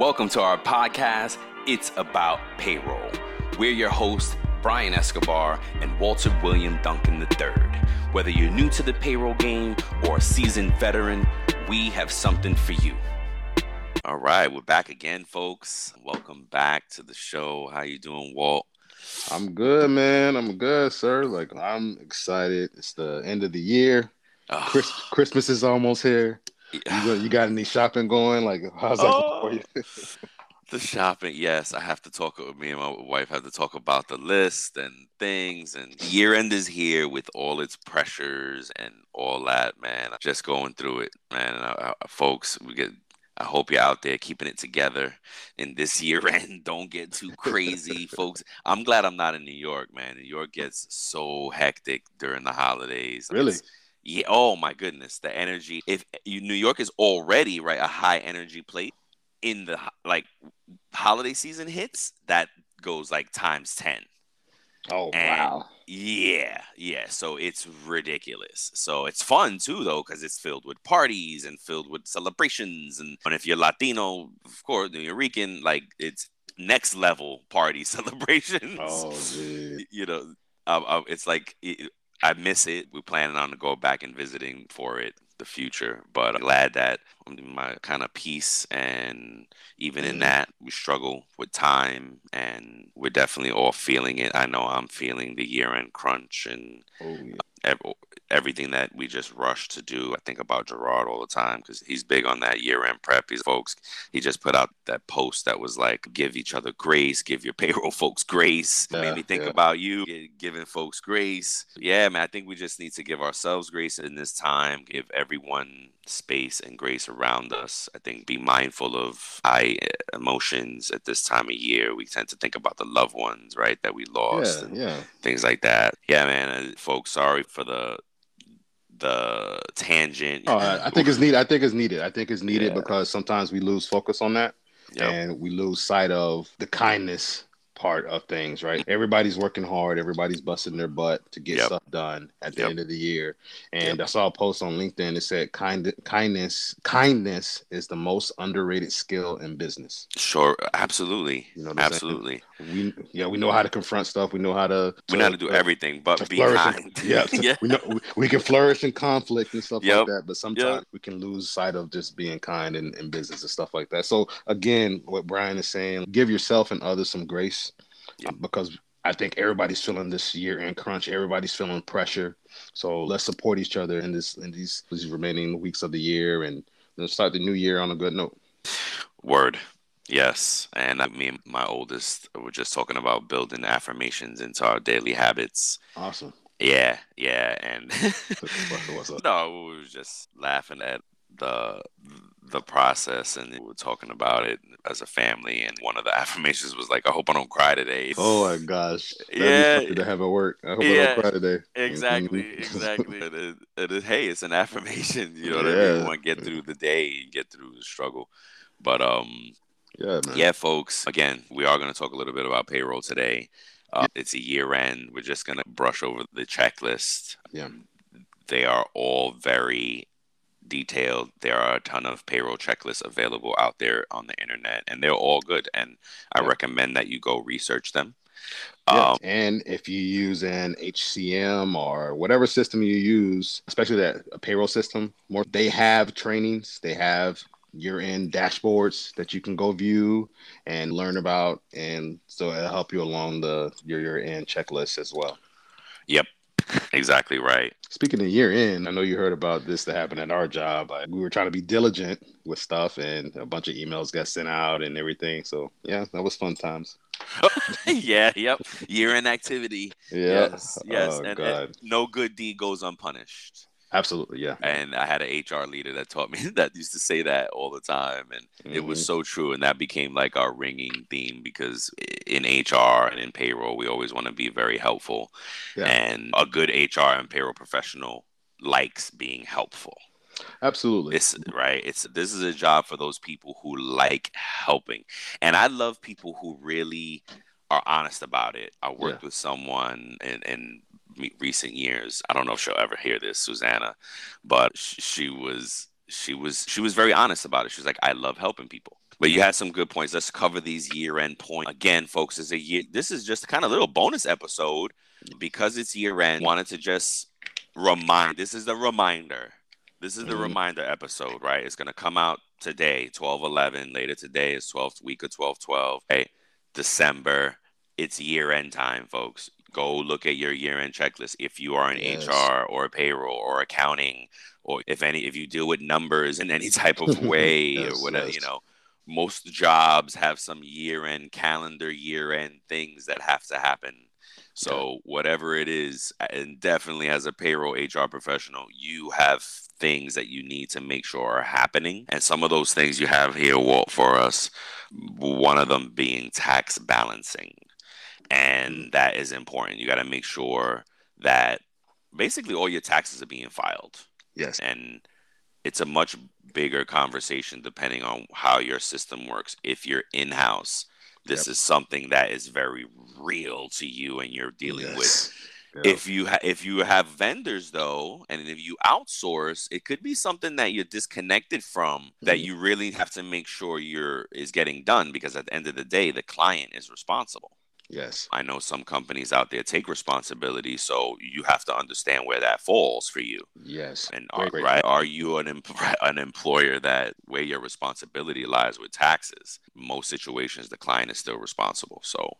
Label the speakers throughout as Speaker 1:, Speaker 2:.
Speaker 1: Welcome to our podcast, It's About Payroll. We're your hosts, Brian Escobar and Walter William Duncan III. Whether you're new to the payroll game or a seasoned veteran, we have something for you. All right, we're back again, folks. Welcome back to the show. How you doing, Walt?
Speaker 2: I'm good, man. I'm good, sir. Like I'm excited. It's the end of the year. Chris, Christmas is almost here. You, got, you got any shopping going? Like, how's that
Speaker 1: Oh.
Speaker 2: for you?
Speaker 1: The shopping, yes. I have to talk. Me and my wife have to talk about the list and things. And year end is here with all its pressures and all that, man. Just going through it, man. Uh, uh, folks, we get. I hope you're out there keeping it together in this year end. Don't get too crazy, folks. I'm glad I'm not in New York, man. New York gets so hectic during the holidays.
Speaker 2: Really?
Speaker 1: It's- yeah. Oh my goodness, the energy. If you, New York is already right a high energy place in the like holiday season hits, that goes like times ten.
Speaker 2: Oh
Speaker 1: And-
Speaker 2: wow.
Speaker 1: Yeah, yeah. So it's ridiculous. So it's fun too, though, because it's filled with parties and filled with celebrations. And, and if you're Latino, of course, Nuyorican, like it's next level party celebrations.
Speaker 2: Oh, dude.
Speaker 1: you know, uh, uh, it's like it, I miss it. We're planning on to go back and visiting for it the future, but I'm glad that my kind of peace and even in
Speaker 2: Mhm.
Speaker 1: that we struggle with time and we're definitely all feeling it. I know I'm feeling the year end crunch and
Speaker 2: Oh, yeah.
Speaker 1: Ev- everything that we just rush to do. I think about Gerard all the time because he's big on that year end prep. He's folks. He just put out that post that was like, "Give each other grace, give your payroll folks grace."
Speaker 2: Yeah,
Speaker 1: made me think
Speaker 2: yeah.
Speaker 1: about you giving folks grace. Yeah, man. I think we just need to give ourselves grace in this time. Give everyone space and grace around us. I think be mindful of high uh, emotions at this time of year. We tend to think about the loved ones, right, that we lost.
Speaker 2: Yeah,
Speaker 1: and
Speaker 2: yeah.
Speaker 1: things like that. Yeah, man, folks, sorry for the the tangent.
Speaker 2: Oh, I, I think it's needed. I think it's needed. I think it's needed
Speaker 1: Yeah.
Speaker 2: because sometimes we lose focus on that
Speaker 1: Yep.
Speaker 2: and we lose sight of the kindness part of things, right? Everybody's working hard, everybody's busting their butt to get
Speaker 1: Yep.
Speaker 2: stuff done at the
Speaker 1: Yep.
Speaker 2: end of the year. And
Speaker 1: Yep.
Speaker 2: I saw a post on LinkedIn that said kind kindness kindness is the most underrated skill in business.
Speaker 1: Sure, absolutely,
Speaker 2: You know what I'm saying?
Speaker 1: absolutely.
Speaker 2: We yeah, we know how to confront stuff, we know how to,
Speaker 1: We know how to do uh, everything, but
Speaker 2: to
Speaker 1: be kind.
Speaker 2: yeah,
Speaker 1: yeah,
Speaker 2: we know we, we can flourish in conflict and stuff like that, but sometimes we can lose sight of just being kind in, in business and stuff like that. So again, what Brian is saying, give yourself and others some grace Because I think everybody's feeling this year in crunch. Everybody's feeling pressure. So let's support each other in this in these these remaining weeks of the year and start the new year on a good note.
Speaker 1: Word. Yes, and uh, me and my oldest were just talking about building affirmations into our daily habits.
Speaker 2: Awesome.
Speaker 1: Yeah, yeah, and no, we were just laughing at the the process, and we were talking about it as a family. And one of the affirmations was like, "I hope I don't cry today."
Speaker 2: Oh my gosh. That'd
Speaker 1: Yeah.
Speaker 2: to have at work. I hope I don't cry today.
Speaker 1: Exactly,
Speaker 2: Mhm.
Speaker 1: exactly. it is, it is, hey, it's an affirmation. You know what I mean? You want to get through the day, and get through the struggle. But um,
Speaker 2: yeah, man.
Speaker 1: yeah, folks. Again, we are going to talk a little bit about payroll today. Uh, It's a year end. We're just going to brush over the checklist.
Speaker 2: Yeah.
Speaker 1: They are all very detailed. There are a ton of payroll checklists available out there on the internet, and they're all good. And I
Speaker 2: Yeah.
Speaker 1: recommend that you go research them.
Speaker 2: Yeah.
Speaker 1: Um,
Speaker 2: and if you use an HCM or whatever system you use, especially that a payroll system, more they have trainings, they have year-end dashboards that you can go view and learn about, and so it'll help you along the your year-end checklist as well.
Speaker 1: Exactly right.
Speaker 2: Speaking of year-end, I know you heard about this that happened at our job. Like, we were trying to be diligent with stuff, and a bunch of emails got sent out and everything. So yeah, that was fun times.
Speaker 1: Oh, yeah, yep. Year end activity.
Speaker 2: Yeah.
Speaker 1: Yes, yes.
Speaker 2: Oh,
Speaker 1: and, and no good deed goes unpunished.
Speaker 2: Absolutely. Yeah.
Speaker 1: And I had an HR leader that taught me that used to say that all the time. And it was
Speaker 2: Mhm.
Speaker 1: so true. And that became like our ringing theme because in HR and in payroll, we always want to be very helpful.
Speaker 2: Yeah.
Speaker 1: And a good HR and payroll professional likes being helpful.
Speaker 2: Absolutely.
Speaker 1: It's right. It's this is a job for those people who like helping, and I love people who really are honest about it. I worked with someone and, me- recent years. I don't know if she'll ever hear this, Susanna, but she was she was she was very honest about it. She was like, I love helping people. But you had some good points. Let's cover these year end points again, folks. Is a year. This is just a kind of little bonus episode because it's year end. Wanted to just remind. This is the reminder. This is the mm-hmm. reminder episode, right? It's gonna come out today, 12 11. Later today is 12th week of 12 12. Hey, December. It's year end time, folks. Go look at your year end checklist. If you are in yes. HR or payroll or accounting, or if any, if you deal with numbers in any type of way yes, or whatever, yes. you know, most jobs have some year end calendar, year end things that have to happen. So whatever it is, and definitely as a payroll HR professional, you have things that you need to make sure are happening. And some of those things you have here, Walt, for us, one of them being tax balancing. And that is important. You got to make sure that basically all your taxes are being filed.
Speaker 2: Yes.
Speaker 1: And it's a much bigger conversation depending on how your system works. If you're in house, this yep. is something that is very real to you and you're dealing yes. with. Yep. If you ha- if you have vendors though, and if you outsource, it could be something that you're disconnected from mm-hmm. that you really have to make sure you're is getting done because at the end of the day, the client is responsible.
Speaker 2: Yes.
Speaker 1: I know some companies out there take responsibility, so you have to understand where that falls for you.
Speaker 2: Yes.
Speaker 1: And are, great, right, are you an an employer that where your responsibility lies with taxes? Most situations, the client is still responsible. So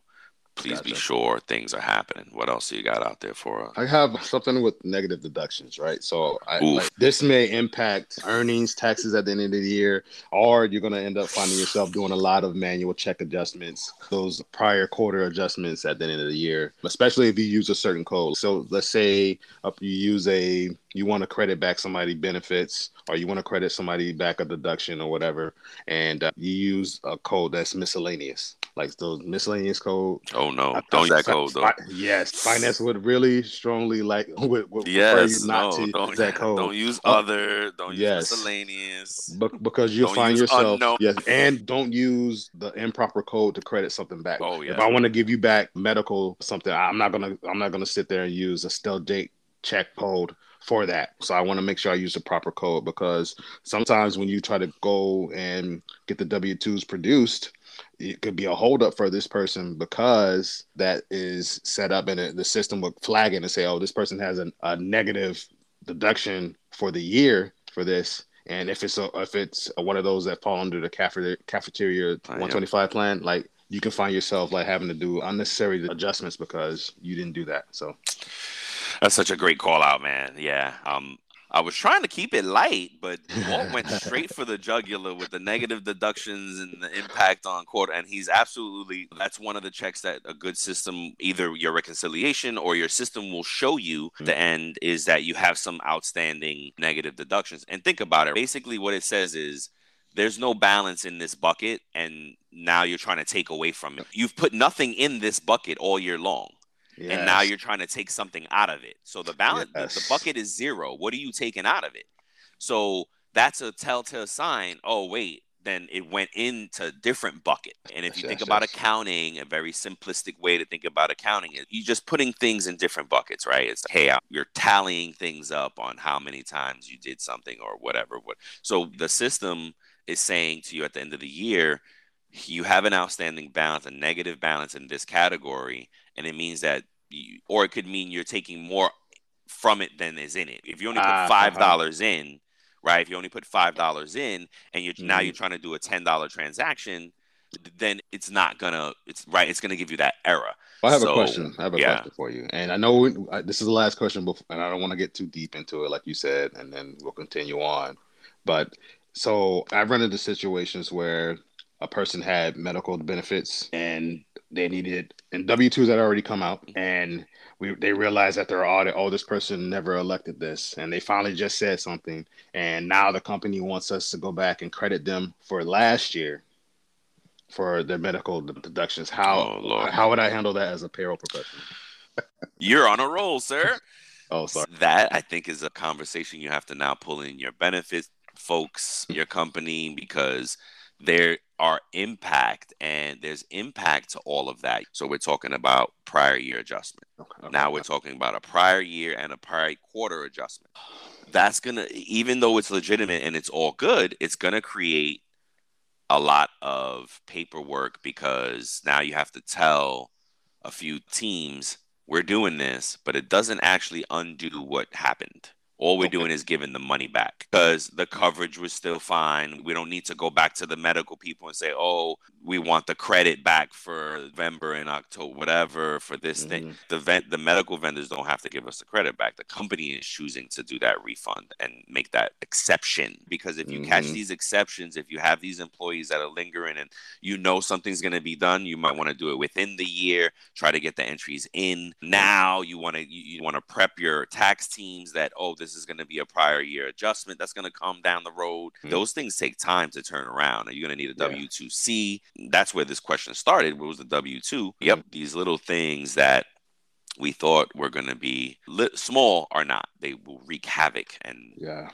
Speaker 1: please gotcha. be sure things are happening. What else do you got out there for us?
Speaker 2: I have something with negative deductions, right? So I, like, this may impact earnings, taxes at the end of the year, or you're going to end up finding yourself doing a lot of manual check adjustments, those prior quarter adjustments at the end of the year, especially if you use a certain code. So let's say uh, you use a you want to credit back somebody benefits or you want to credit somebody back a deduction or whatever and uh, you use a code that's miscellaneous like those miscellaneous code.
Speaker 1: Oh no. Don't use that code though.
Speaker 2: yes finance would really strongly like would, would
Speaker 1: yes. not no, to don't, that code. don't use uh, other don't use yes. miscellaneous.
Speaker 2: Be- because you'll don't find yourself unknown. yes and don't use the improper code to credit something back. Oh yeah. If i want to give you back medical something i'm not gonna i'm not gonna sit there and use a stale date check code for that. So I want to make sure I use the proper code because sometimes when you try to go and get the W 2s produced, it could be a holdup for this person because that is set up and the system will flag it and say, oh, this person has an, a negative deduction for the year for this. And if it's a, if it's a, one of those that fall under the cafeteria, cafeteria 125 plan, like you can find yourself like having to do unnecessary adjustments because you didn't do that. So
Speaker 1: that's such a great call out, man. Yeah. Um, I was trying to keep it light, but Walt went straight for the jugular with the negative deductions and the impact on quarter. And he's absolutely that's one of the checks that a good system, either your reconciliation or your system will show you. The mm. end is that you have some outstanding negative deductions. And think about it. Basically, what it says is there's no balance in this bucket, and now you're trying to take away from it. You've put nothing in this bucket all year long. Yes. And now you're trying to take something out of it. So the balance, yes. the, the bucket is zero. What are you taking out of it? So that's a telltale sign. Oh, wait, then it went into different bucket. And if you yes, think yes, about yes. accounting, a very simplistic way to think about accounting is you're just putting things in different buckets, right? It's hey, uh, you're tallying things up on how many times you did something or whatever. What so the system is saying to you at the end of the year, you have an outstanding balance, a negative balance in this category, and it means that, you, or it could mean you're taking more from it than is in it. If you only put ah, five dollars uh-huh. in, right? If you only put five dollars in, and you're mm-hmm. now you're trying to do a ten dollar transaction, then it's not gonna. It's right. It's gonna give you that error.
Speaker 2: Well, I have so, a question. I have a yeah. question for you, and I know this is the last question, before, and I don't want to get too deep into it, like you said, and then we'll continue on. But so I've run into situations where a person had medical benefits and they needed and W twos had already come out mm-hmm. and we they realized that their audit, oh, this person never elected this, and they finally just said something, and now the company wants us to go back and credit them for last year for their medical deductions. How oh, how would I handle that as a payroll professional?
Speaker 1: You're on a roll, sir.
Speaker 2: oh, sorry.
Speaker 1: That I think is a conversation you have to now pull in your benefits folks, your company, because there are impact and there's impact to all of that. So we're talking about prior year adjustment. Okay, okay, now we're talking about a prior year and a prior quarter adjustment. that's gonna even though it's legitimate and it's all good, it's gonna create a lot of paperwork because now you have to tell a few teams we're doing this, but it doesn't actually undo what happened. All we're okay. doing is giving the money back because the coverage was still fine. We don't need to go back to the medical people and say, "Oh, we want the credit back for November and October, whatever, for this mm-hmm. thing." The vent, the medical vendors don't have to give us the credit back. The company is choosing to do that refund and make that exception because if you mm-hmm. catch these exceptions, if you have these employees that are lingering and you know something's going to be done, you might want to do it within the year. Try to get the entries in now. You want to you, you want to prep your tax teams that oh this is going to be a prior year adjustment that's going to come down the road. Mm-hmm. Those things take time to turn around. Are you going to need a W two C? That's where this question started. What was the W 2 mm-hmm. Yep, these little things that we thought were going to be lit, small are not. They will wreak havoc. And
Speaker 2: yeah,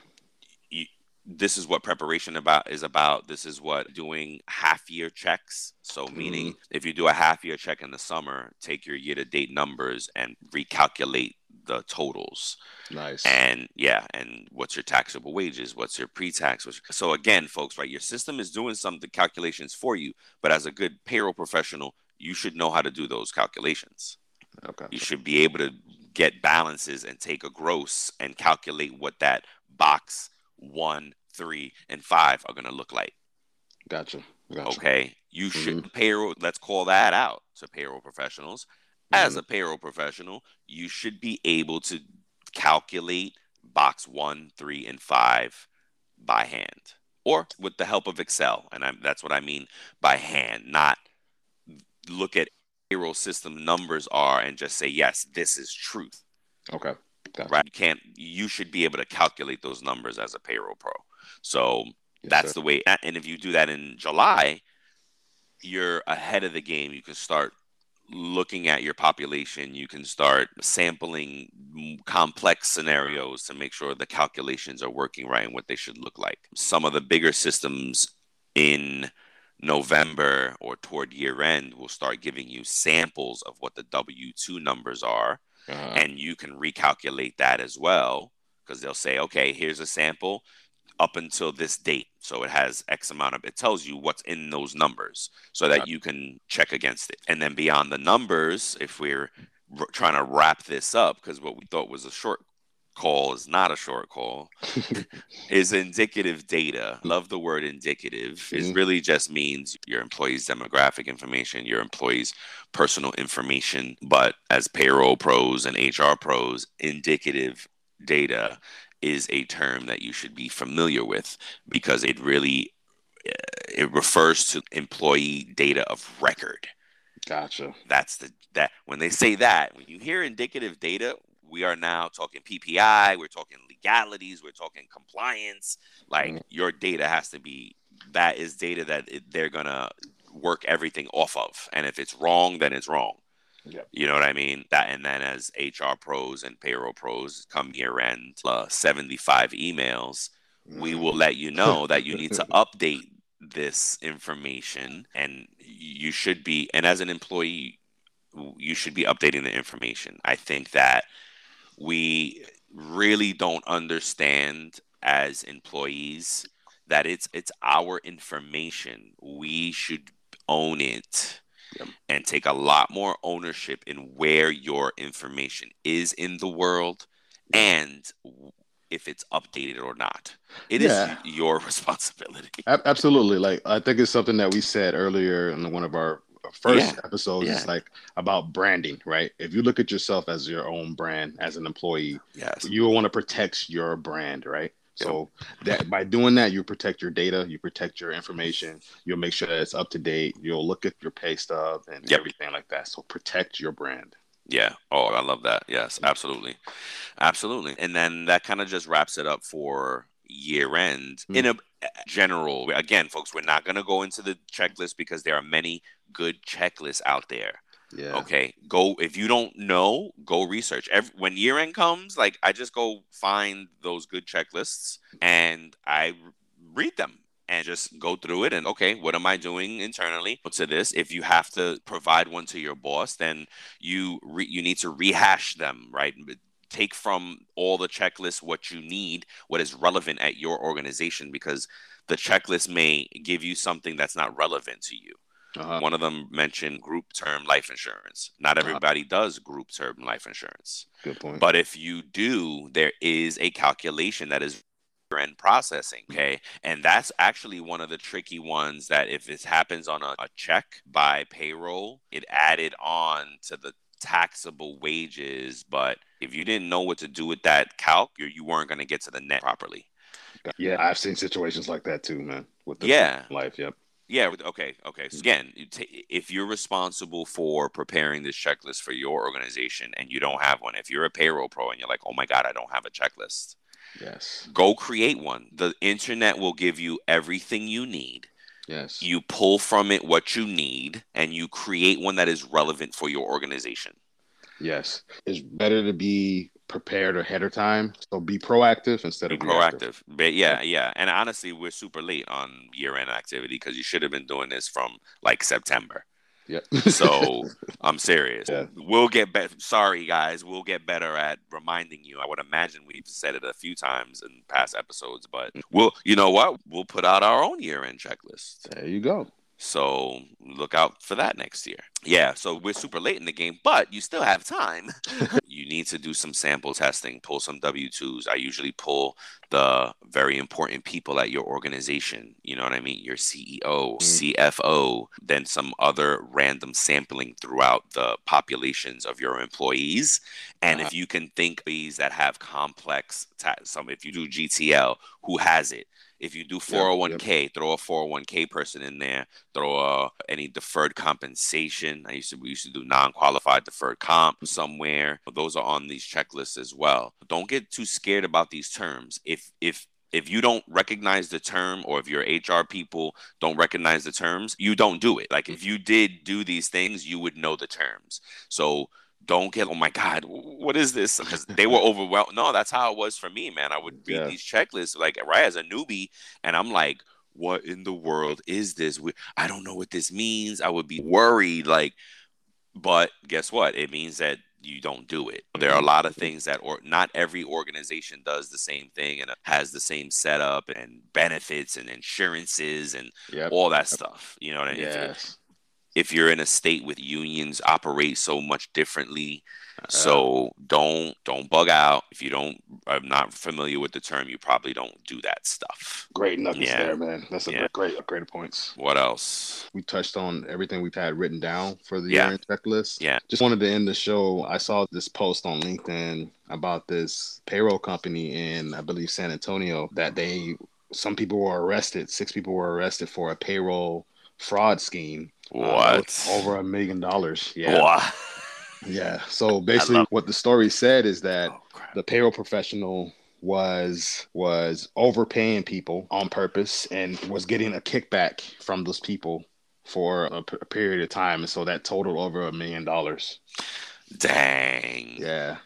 Speaker 1: this is what preparation about is about. This is what doing half year checks. So meaning mm-hmm. if you do a half year check in the summer, take your year to date numbers and recalculate the totals.
Speaker 2: Nice.
Speaker 1: And yeah, and what's your taxable wages? What's your pre-tax? So again, folks, right? Your system is doing some of the calculations for you, but as a good payroll professional, you should know how to do those calculations. Okay. You should be able to get balances and take a gross and calculate what that box one, three, and five are going to look like.
Speaker 2: Gotcha. gotcha.
Speaker 1: Okay. You should mm-hmm. payroll. Let's call that out to payroll professionals as mm-hmm. a payroll professional, you should be able to calculate box one, three, and five by hand or with the help of Excel. And I'm, that's what I mean by hand, not look at payroll system numbers are and just say, yes, this is truth.
Speaker 2: Okay.
Speaker 1: Gotcha. Right. You can't, you should be able to calculate those numbers as a payroll pro. So yes, that's sir. the way. And if you do that in July, you're ahead of the game. You can start looking at your population, you can start sampling complex scenarios to make sure the calculations are working right and what they should look like. Some of the bigger systems in November or toward year end will start giving you samples of what the W 2 numbers are. Uh-huh. And you can recalculate that as well because they'll say, okay, here's a sample up until this date. So it has X amount of, it tells you what's in those numbers so that you can check against it. And then beyond the numbers, if we're r- trying to wrap this up, because what we thought was a short call is not a short call, is indicative data. Love the word indicative. Mm-hmm. It really just means your employees' demographic information, your employees' personal information. But as payroll pros and HR pros, indicative data is a term that you should be familiar with because it really uh, it refers to employee data of record.
Speaker 2: Gotcha.
Speaker 1: That's the that when they say that when you hear indicative data, we are now talking PPI, we're talking legalities, we're talking compliance. Like mm your data has to be that is data that it, they're gonna work everything off of, and if it's wrong, then it's wrong. Yep. You know what I mean? That and then as HR pros and payroll pros come year end, uh, 75 emails, mm. we will let you know that you need to update this information and you should be and as an employee you should be updating the information. I think that we really don't understand as employees that it's it's our information. We should own it. And take a lot more ownership in where your information is in the world and if it's updated or not. It yeah. is your responsibility.
Speaker 2: Absolutely. Like I think it's something that we said earlier in one of our uh, first yeah. episodes yeah. is like about branding, right? If you look at yourself as your own brand as an employee,
Speaker 1: yes.
Speaker 2: you want to protect your brand, right? So that by doing that, you protect your data, you protect your information, you'll make sure that it's up to date. You'll look at your pay stub and yep. everything like that. So protect your brand.
Speaker 1: Yeah. Oh, I love that. Yes, absolutely. Absolutely. And then that kind of just wraps it up for year end mm-hmm. in a general again folks we're not going to go into the checklist because there are many good checklists out there
Speaker 2: yeah.
Speaker 1: Okay. Go if you don't know, go research. Every, when year end comes, like I just go find those good checklists and I read them and just go through it and okay, what am I doing internally to this? If you have to provide one to your boss, then you re, you need to rehash them, right? take from all the checklists what you need, what is relevant at your organization, because the checklist may give you something that's not relevant to you. Uh-huh. One of them mentioned group term life insurance. Not uh-huh. everybody uh-huh. does group term life insurance.
Speaker 2: Good point.
Speaker 1: But if you do, there is a calculation that is end processing. Okay. And that's actually one of the tricky ones that if this happens on a, a check by payroll, it added on to the taxable wages. But if you didn't know what to do with that calc, you, you weren't going to get to the net properly.
Speaker 2: Yeah, I've seen situations like that too, man.
Speaker 1: With the yeah
Speaker 2: life, yep.
Speaker 1: Yeah. Okay. Okay. So again, if you're responsible for preparing this checklist for your organization and you don't have one, if you're a payroll pro and you're like, oh my God, I don't have a checklist.
Speaker 2: Yes.
Speaker 1: Go create one. The internet will give you everything you need.
Speaker 2: Yes.
Speaker 1: You pull from it what you need and you create one that is relevant for your organization.
Speaker 2: Yes. It's better to be prepared ahead of time. So be proactive instead be of
Speaker 1: proactive. But yeah, yeah. And honestly, we're super late on year end activity because you should have been doing this from like September.
Speaker 2: Yeah.
Speaker 1: so I'm serious. Yeah. We'll get better. Sorry, guys. We'll get better at reminding you. I would imagine we've said it a few times in past episodes, but we'll, you know what? We'll put out our own year end checklist.
Speaker 2: There you go.
Speaker 1: So look out for that next year. Yeah, so we're super late in the game, but you still have time. you need to do some sample testing, pull some W 2s. I usually pull the very important people at your organization. You know what I mean? Your CEO, mm. CFO, then some other random sampling throughout the populations of your employees. And uh-huh. if you can think of these that have complex, ta- some if you do GTL, who has it? If you do 401k, yep, throw a 401k person in there. Throw a, any deferred compensation. I used to we used to do non-qualified deferred comp somewhere. Those are on these checklists as well. Don't get too scared about these terms. If if if you don't recognize the term or if your HR people don't recognize the terms, you don't do it. Like if mm-hmm. you did do these things, you would know the terms. So don't get oh my god what is this? Because they were overwhelmed no that's how it was for me man. I would read yeah. these checklists like right as a newbie and i'm like what in the world is this? I don't know what this means. I would be worried like but guess what? It means that you don't do it. There are a lot of things that or not every organization does the same thing and has the same setup and benefits and insurances and yep. all that stuff you know what i mean?
Speaker 2: Yes
Speaker 1: if you're in a state with unions operate so much differently. Uh, so don't don't bug out. If you don't i'm not familiar with the term you probably don't do that stuff.
Speaker 2: Great nuggets yeah. there man. That's a yeah. great great points.
Speaker 1: What else?
Speaker 2: We touched on everything we've had written down for the
Speaker 1: yeah.
Speaker 2: checklist.
Speaker 1: Yeah.
Speaker 2: Just wanted to end the show. I saw this post on linkedin about this payroll company in i believe san antonio that they some people were arrested six people were arrested for a payroll fraud scheme
Speaker 1: what?
Speaker 2: Uh, over a million dollars. Yeah. Yeah. So basically, what the story said is that oh, the payroll professional was was overpaying people on purpose and was getting a kickback from those people for a, p- a period of time, and so that totaled over a million dollars.
Speaker 1: Dang.
Speaker 2: Yeah.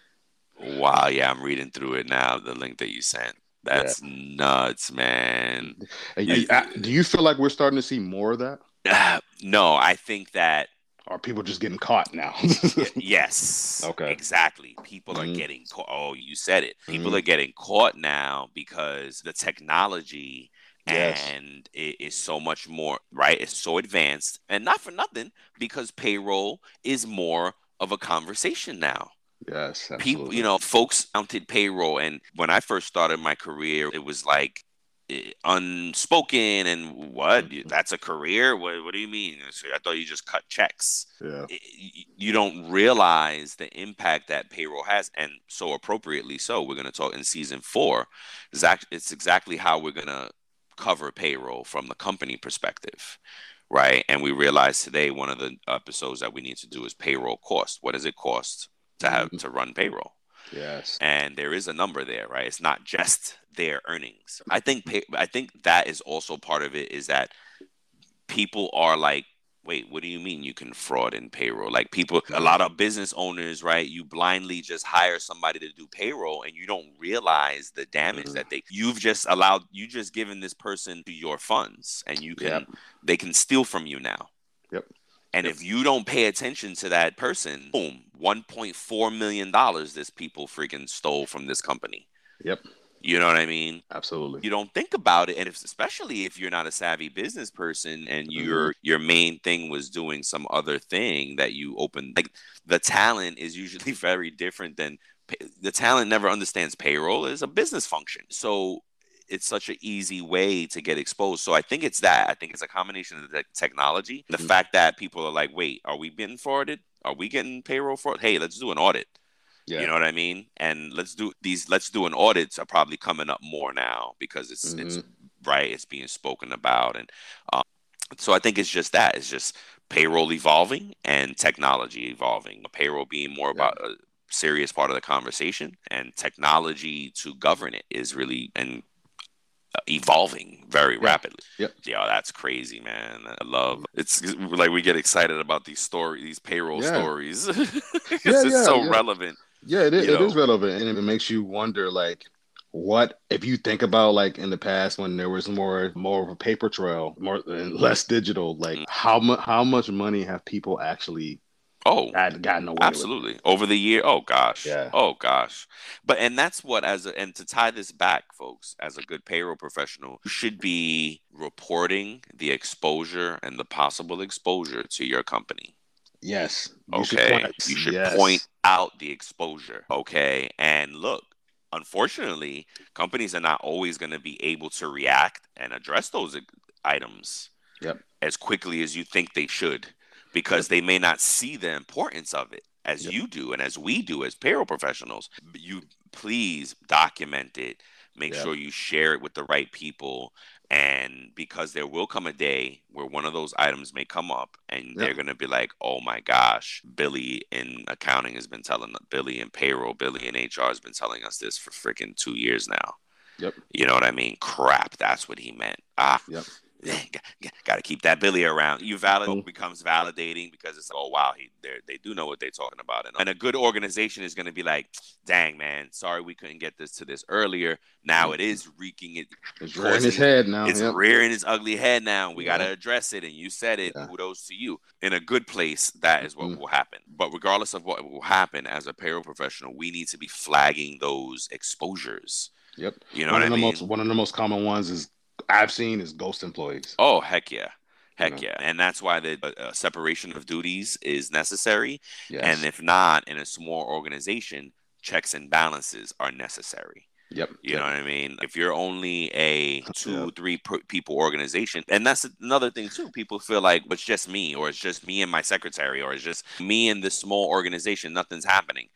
Speaker 1: Wow. Yeah, I'm reading through it now. The link that you sent. That's yeah. nuts, man.
Speaker 2: Do you feel like we're starting to see more of that?
Speaker 1: Uh, no, I think that
Speaker 2: are people just getting caught now?
Speaker 1: yes.
Speaker 2: Okay.
Speaker 1: Exactly. People mm-hmm. are getting caught. Oh, you said it. People mm-hmm. are getting caught now because the technology yes. and it is so much more right. It's so advanced, and not for nothing because payroll is more of a conversation now.
Speaker 2: Yes,
Speaker 1: absolutely. people, you know, folks counted payroll, and when I first started my career, it was like unspoken and what? Mm-hmm. that's a career? What, what do you mean? I thought you just cut checks.
Speaker 2: Yeah.
Speaker 1: you don't realize the impact that payroll has and so appropriately so. We're going to talk in season four. It's exactly how we're going to cover payroll from the company perspective right? And we realize today one of the episodes that we need to do is payroll cost. What does it cost to have mm-hmm. to run payroll
Speaker 2: Yes.
Speaker 1: And there is a number there, right? It's not just their earnings. I think pay, I think that is also part of it is that people are like, wait, what do you mean you can fraud in payroll? Like people, a lot of business owners, right? You blindly just hire somebody to do payroll and you don't realize the damage mm-hmm. that they you've just allowed you just given this person to your funds and you can yep. they can steal from you now.
Speaker 2: Yep
Speaker 1: And if you don't pay attention to that person, boom, 1.4 million dollars this people freaking stole from this company.
Speaker 2: Yep.
Speaker 1: You know what I mean?
Speaker 2: Absolutely.
Speaker 1: You don't think about it, and if, especially if you're not a savvy business person and your mm-hmm. your main thing was doing some other thing that you opened. Like the talent is usually very different than the talent. Never understands payroll is a business function. So it's such an easy way to get exposed. So I think it's that. I think it's a combination of the technology, the mm-hmm. fact that people are like, wait, are we getting forwarded? Are we getting payroll for? Hey, let's do an audit. Yeah. You know what I mean? And let's do these. Let's do an audits are probably coming up more now because it's mm-hmm. it's right. It's being spoken about, and um, so I think it's just that. It's just payroll evolving and technology evolving. Payroll being more yeah. about a serious part of the conversation, and technology to govern it is really and evolving very yeah. rapidly.
Speaker 2: Yep.
Speaker 1: Yeah, that's crazy, man. I love it's like we get excited about these stories, these payroll yeah. stories. it's yeah, yeah, so relevant.
Speaker 2: Yeah, it, is, it is relevant, and it makes you wonder, like, what if you think about like in the past when there was more more of a paper trail, more and less digital, like mm. how much how much money have people actually
Speaker 1: Oh,
Speaker 2: gotten away
Speaker 1: absolutely over the year. Oh gosh, yeah. Oh gosh, but and that's what as a, and to tie this back, folks, as a good payroll professional, you should be reporting the exposure and the possible exposure to your company.
Speaker 2: Yes.
Speaker 1: You okay. Should you should yes. point out the exposure. Okay. And look, unfortunately, companies are not always going to be able to react and address those items
Speaker 2: yep.
Speaker 1: as quickly as you think they should because they may not see the importance of it as yep. you do and as we do as payroll professionals. You please document it. Make sure you share it with the right people. And because there will come a day where one of those items may come up and they're going to be like oh my gosh billy in accounting has been telling billy in payroll billy in hr has been telling us this for freaking two years now.
Speaker 2: Yep.
Speaker 1: You know what i mean? Crap that's what he meant. Ah.
Speaker 2: Yep
Speaker 1: got to keep that Billy around. You valid mm-hmm. becomes validating because it's oh wow, he they do know what they're talking about, and, and a good organization is going to be like, dang man, sorry we couldn't get this to this earlier. Now it is reeking it.
Speaker 2: It's rearing his head now.
Speaker 1: It's yep. rearing its ugly head now. We got to address it, and you said it. Yeah. Kudos to you. In a good place, that is what mm-hmm. will happen. But regardless of what will happen, as a payroll professional, we need to be flagging those exposures.
Speaker 2: Yep.
Speaker 1: You know one what
Speaker 2: I
Speaker 1: mean?
Speaker 2: Most, one of the most common ones is I've seen is ghost employees.
Speaker 1: Oh heck yeah. Heck yeah. And that's why the uh, separation of duties is necessary. Yes. And if not, in a small organization, checks and balances are necessary.
Speaker 2: Yep.
Speaker 1: You
Speaker 2: yep.
Speaker 1: know what I mean? If you're only a two, yep. three people organization, and that's another thing too. People feel like it's just me, or it's just me and my secretary, or it's just me and this small organization. Nothing's happening.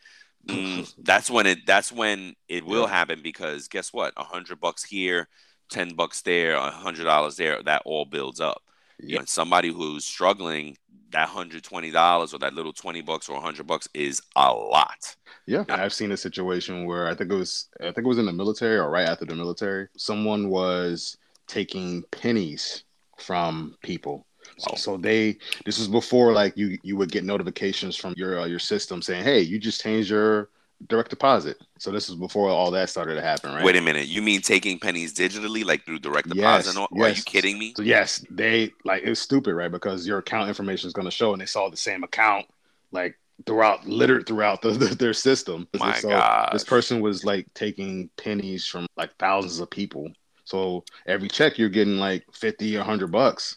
Speaker 1: Mm, that's when it. That's when it will happen because guess what? A hundred bucks here, 10 bucks there, a hundred dollars there, that all builds up. You know, somebody who's struggling, that hundred twenty dollars or that little twenty bucks or a hundred bucks is a lot.
Speaker 2: Yeah, I've seen a situation where I think it was I think it was in the military or right after the military. Someone was taking pennies from people. So, so they this was before like you you would get notifications from your uh, your system saying, "Hey, you just changed your direct deposit. So this was before all that started to happen, right?
Speaker 1: Wait a minute. You mean taking pennies digitally, like through direct deposit? Yes, yes. Are you kidding me?
Speaker 2: So yes, they like it's stupid, right? Because your account information is going to show, and they saw the same account like throughout, littered throughout the, the, their system.
Speaker 1: My so God,
Speaker 2: this person was like taking pennies from like thousands of people. So every check you're getting like fifty or hundred bucks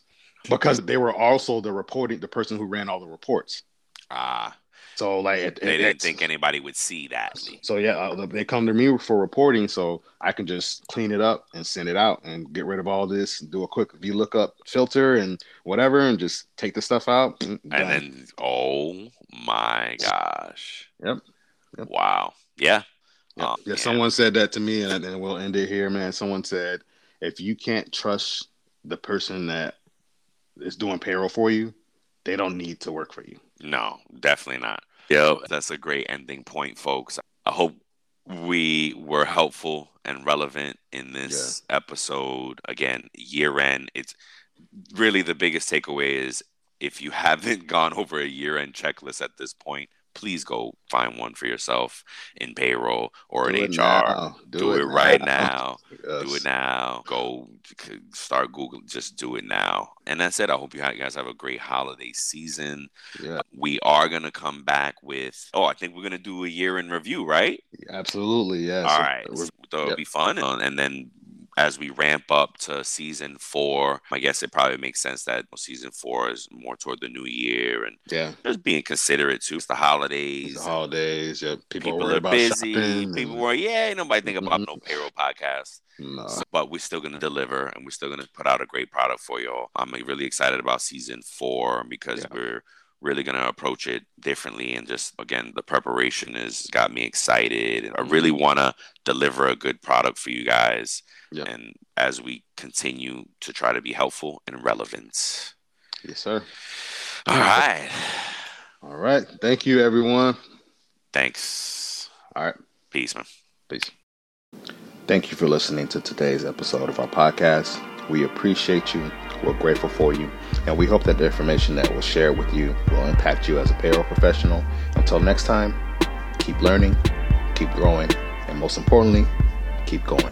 Speaker 2: because they were also the reporting the person who ran all the reports.
Speaker 1: Ah.
Speaker 2: So like it,
Speaker 1: they it, didn't think anybody would see that.
Speaker 2: So yeah, uh, they come to me for reporting, so I can just clean it up and send it out and get rid of all this. Do a quick VLOOKUP filter and whatever, and just take the stuff out.
Speaker 1: And, and then, oh my gosh!
Speaker 2: Yep. yep.
Speaker 1: Wow. Yeah.
Speaker 2: Yep. Oh, yeah. Someone said that to me, and, and we'll end it here, man. Someone said, if you can't trust the person that is doing payroll for you, they don't need to work for you.
Speaker 1: No, definitely not. Yo, that's a great ending point, folks. I hope we were helpful and relevant in this yeah. episode. Again, year end. It's really the biggest takeaway is if you haven't gone over a year end checklist at this point, please go find one for yourself in payroll or
Speaker 2: Do
Speaker 1: in HR.
Speaker 2: now.
Speaker 1: Do,
Speaker 2: Do
Speaker 1: it,
Speaker 2: it
Speaker 1: right
Speaker 2: now.
Speaker 1: now.
Speaker 2: Yes.
Speaker 1: Do it now. Go start Google. Just do it now. And that's it. I hope you guys have a great holiday season.
Speaker 2: Yeah,
Speaker 1: We are gonna come back with. Oh, I think we're gonna do a year in review, right?
Speaker 2: absolutely. Yes.
Speaker 1: All right.
Speaker 2: We're-
Speaker 1: So it'll
Speaker 2: yep.
Speaker 1: be fun. Uh, And then as we ramp up to season four, I guess it probably makes sense that season four is more toward the new year and
Speaker 2: yeah.
Speaker 1: just being considerate too. It's the
Speaker 2: It's
Speaker 1: holidays.
Speaker 2: the holidays. Yeah. People,
Speaker 1: People
Speaker 2: are
Speaker 1: busy. People
Speaker 2: and-
Speaker 1: were, yeah, nobody think about
Speaker 2: Mhm.
Speaker 1: no payroll podcast.
Speaker 2: No.
Speaker 1: So- but we're still going to deliver and we're still going to put out a great product for y'all. I'm really excited about season four because
Speaker 2: Yeah.
Speaker 1: we're really going to approach it differently. And just, again, the preparation has got me excited. And I mm-hmm. really want to deliver a good product for you guys.
Speaker 2: Yeah.
Speaker 1: And as we continue to try to be helpful and relevant.
Speaker 2: Yes, sir.
Speaker 1: All right.
Speaker 2: All right. Thank you, everyone.
Speaker 1: Thanks.
Speaker 2: All right.
Speaker 1: Peace, man.
Speaker 2: Peace. Thank you for listening to today's episode of our podcast. We appreciate you. We're grateful for you. And we hope that the information that we'll share with you will impact you as a payroll professional. Until next time, keep learning, keep growing, and most importantly, keep going.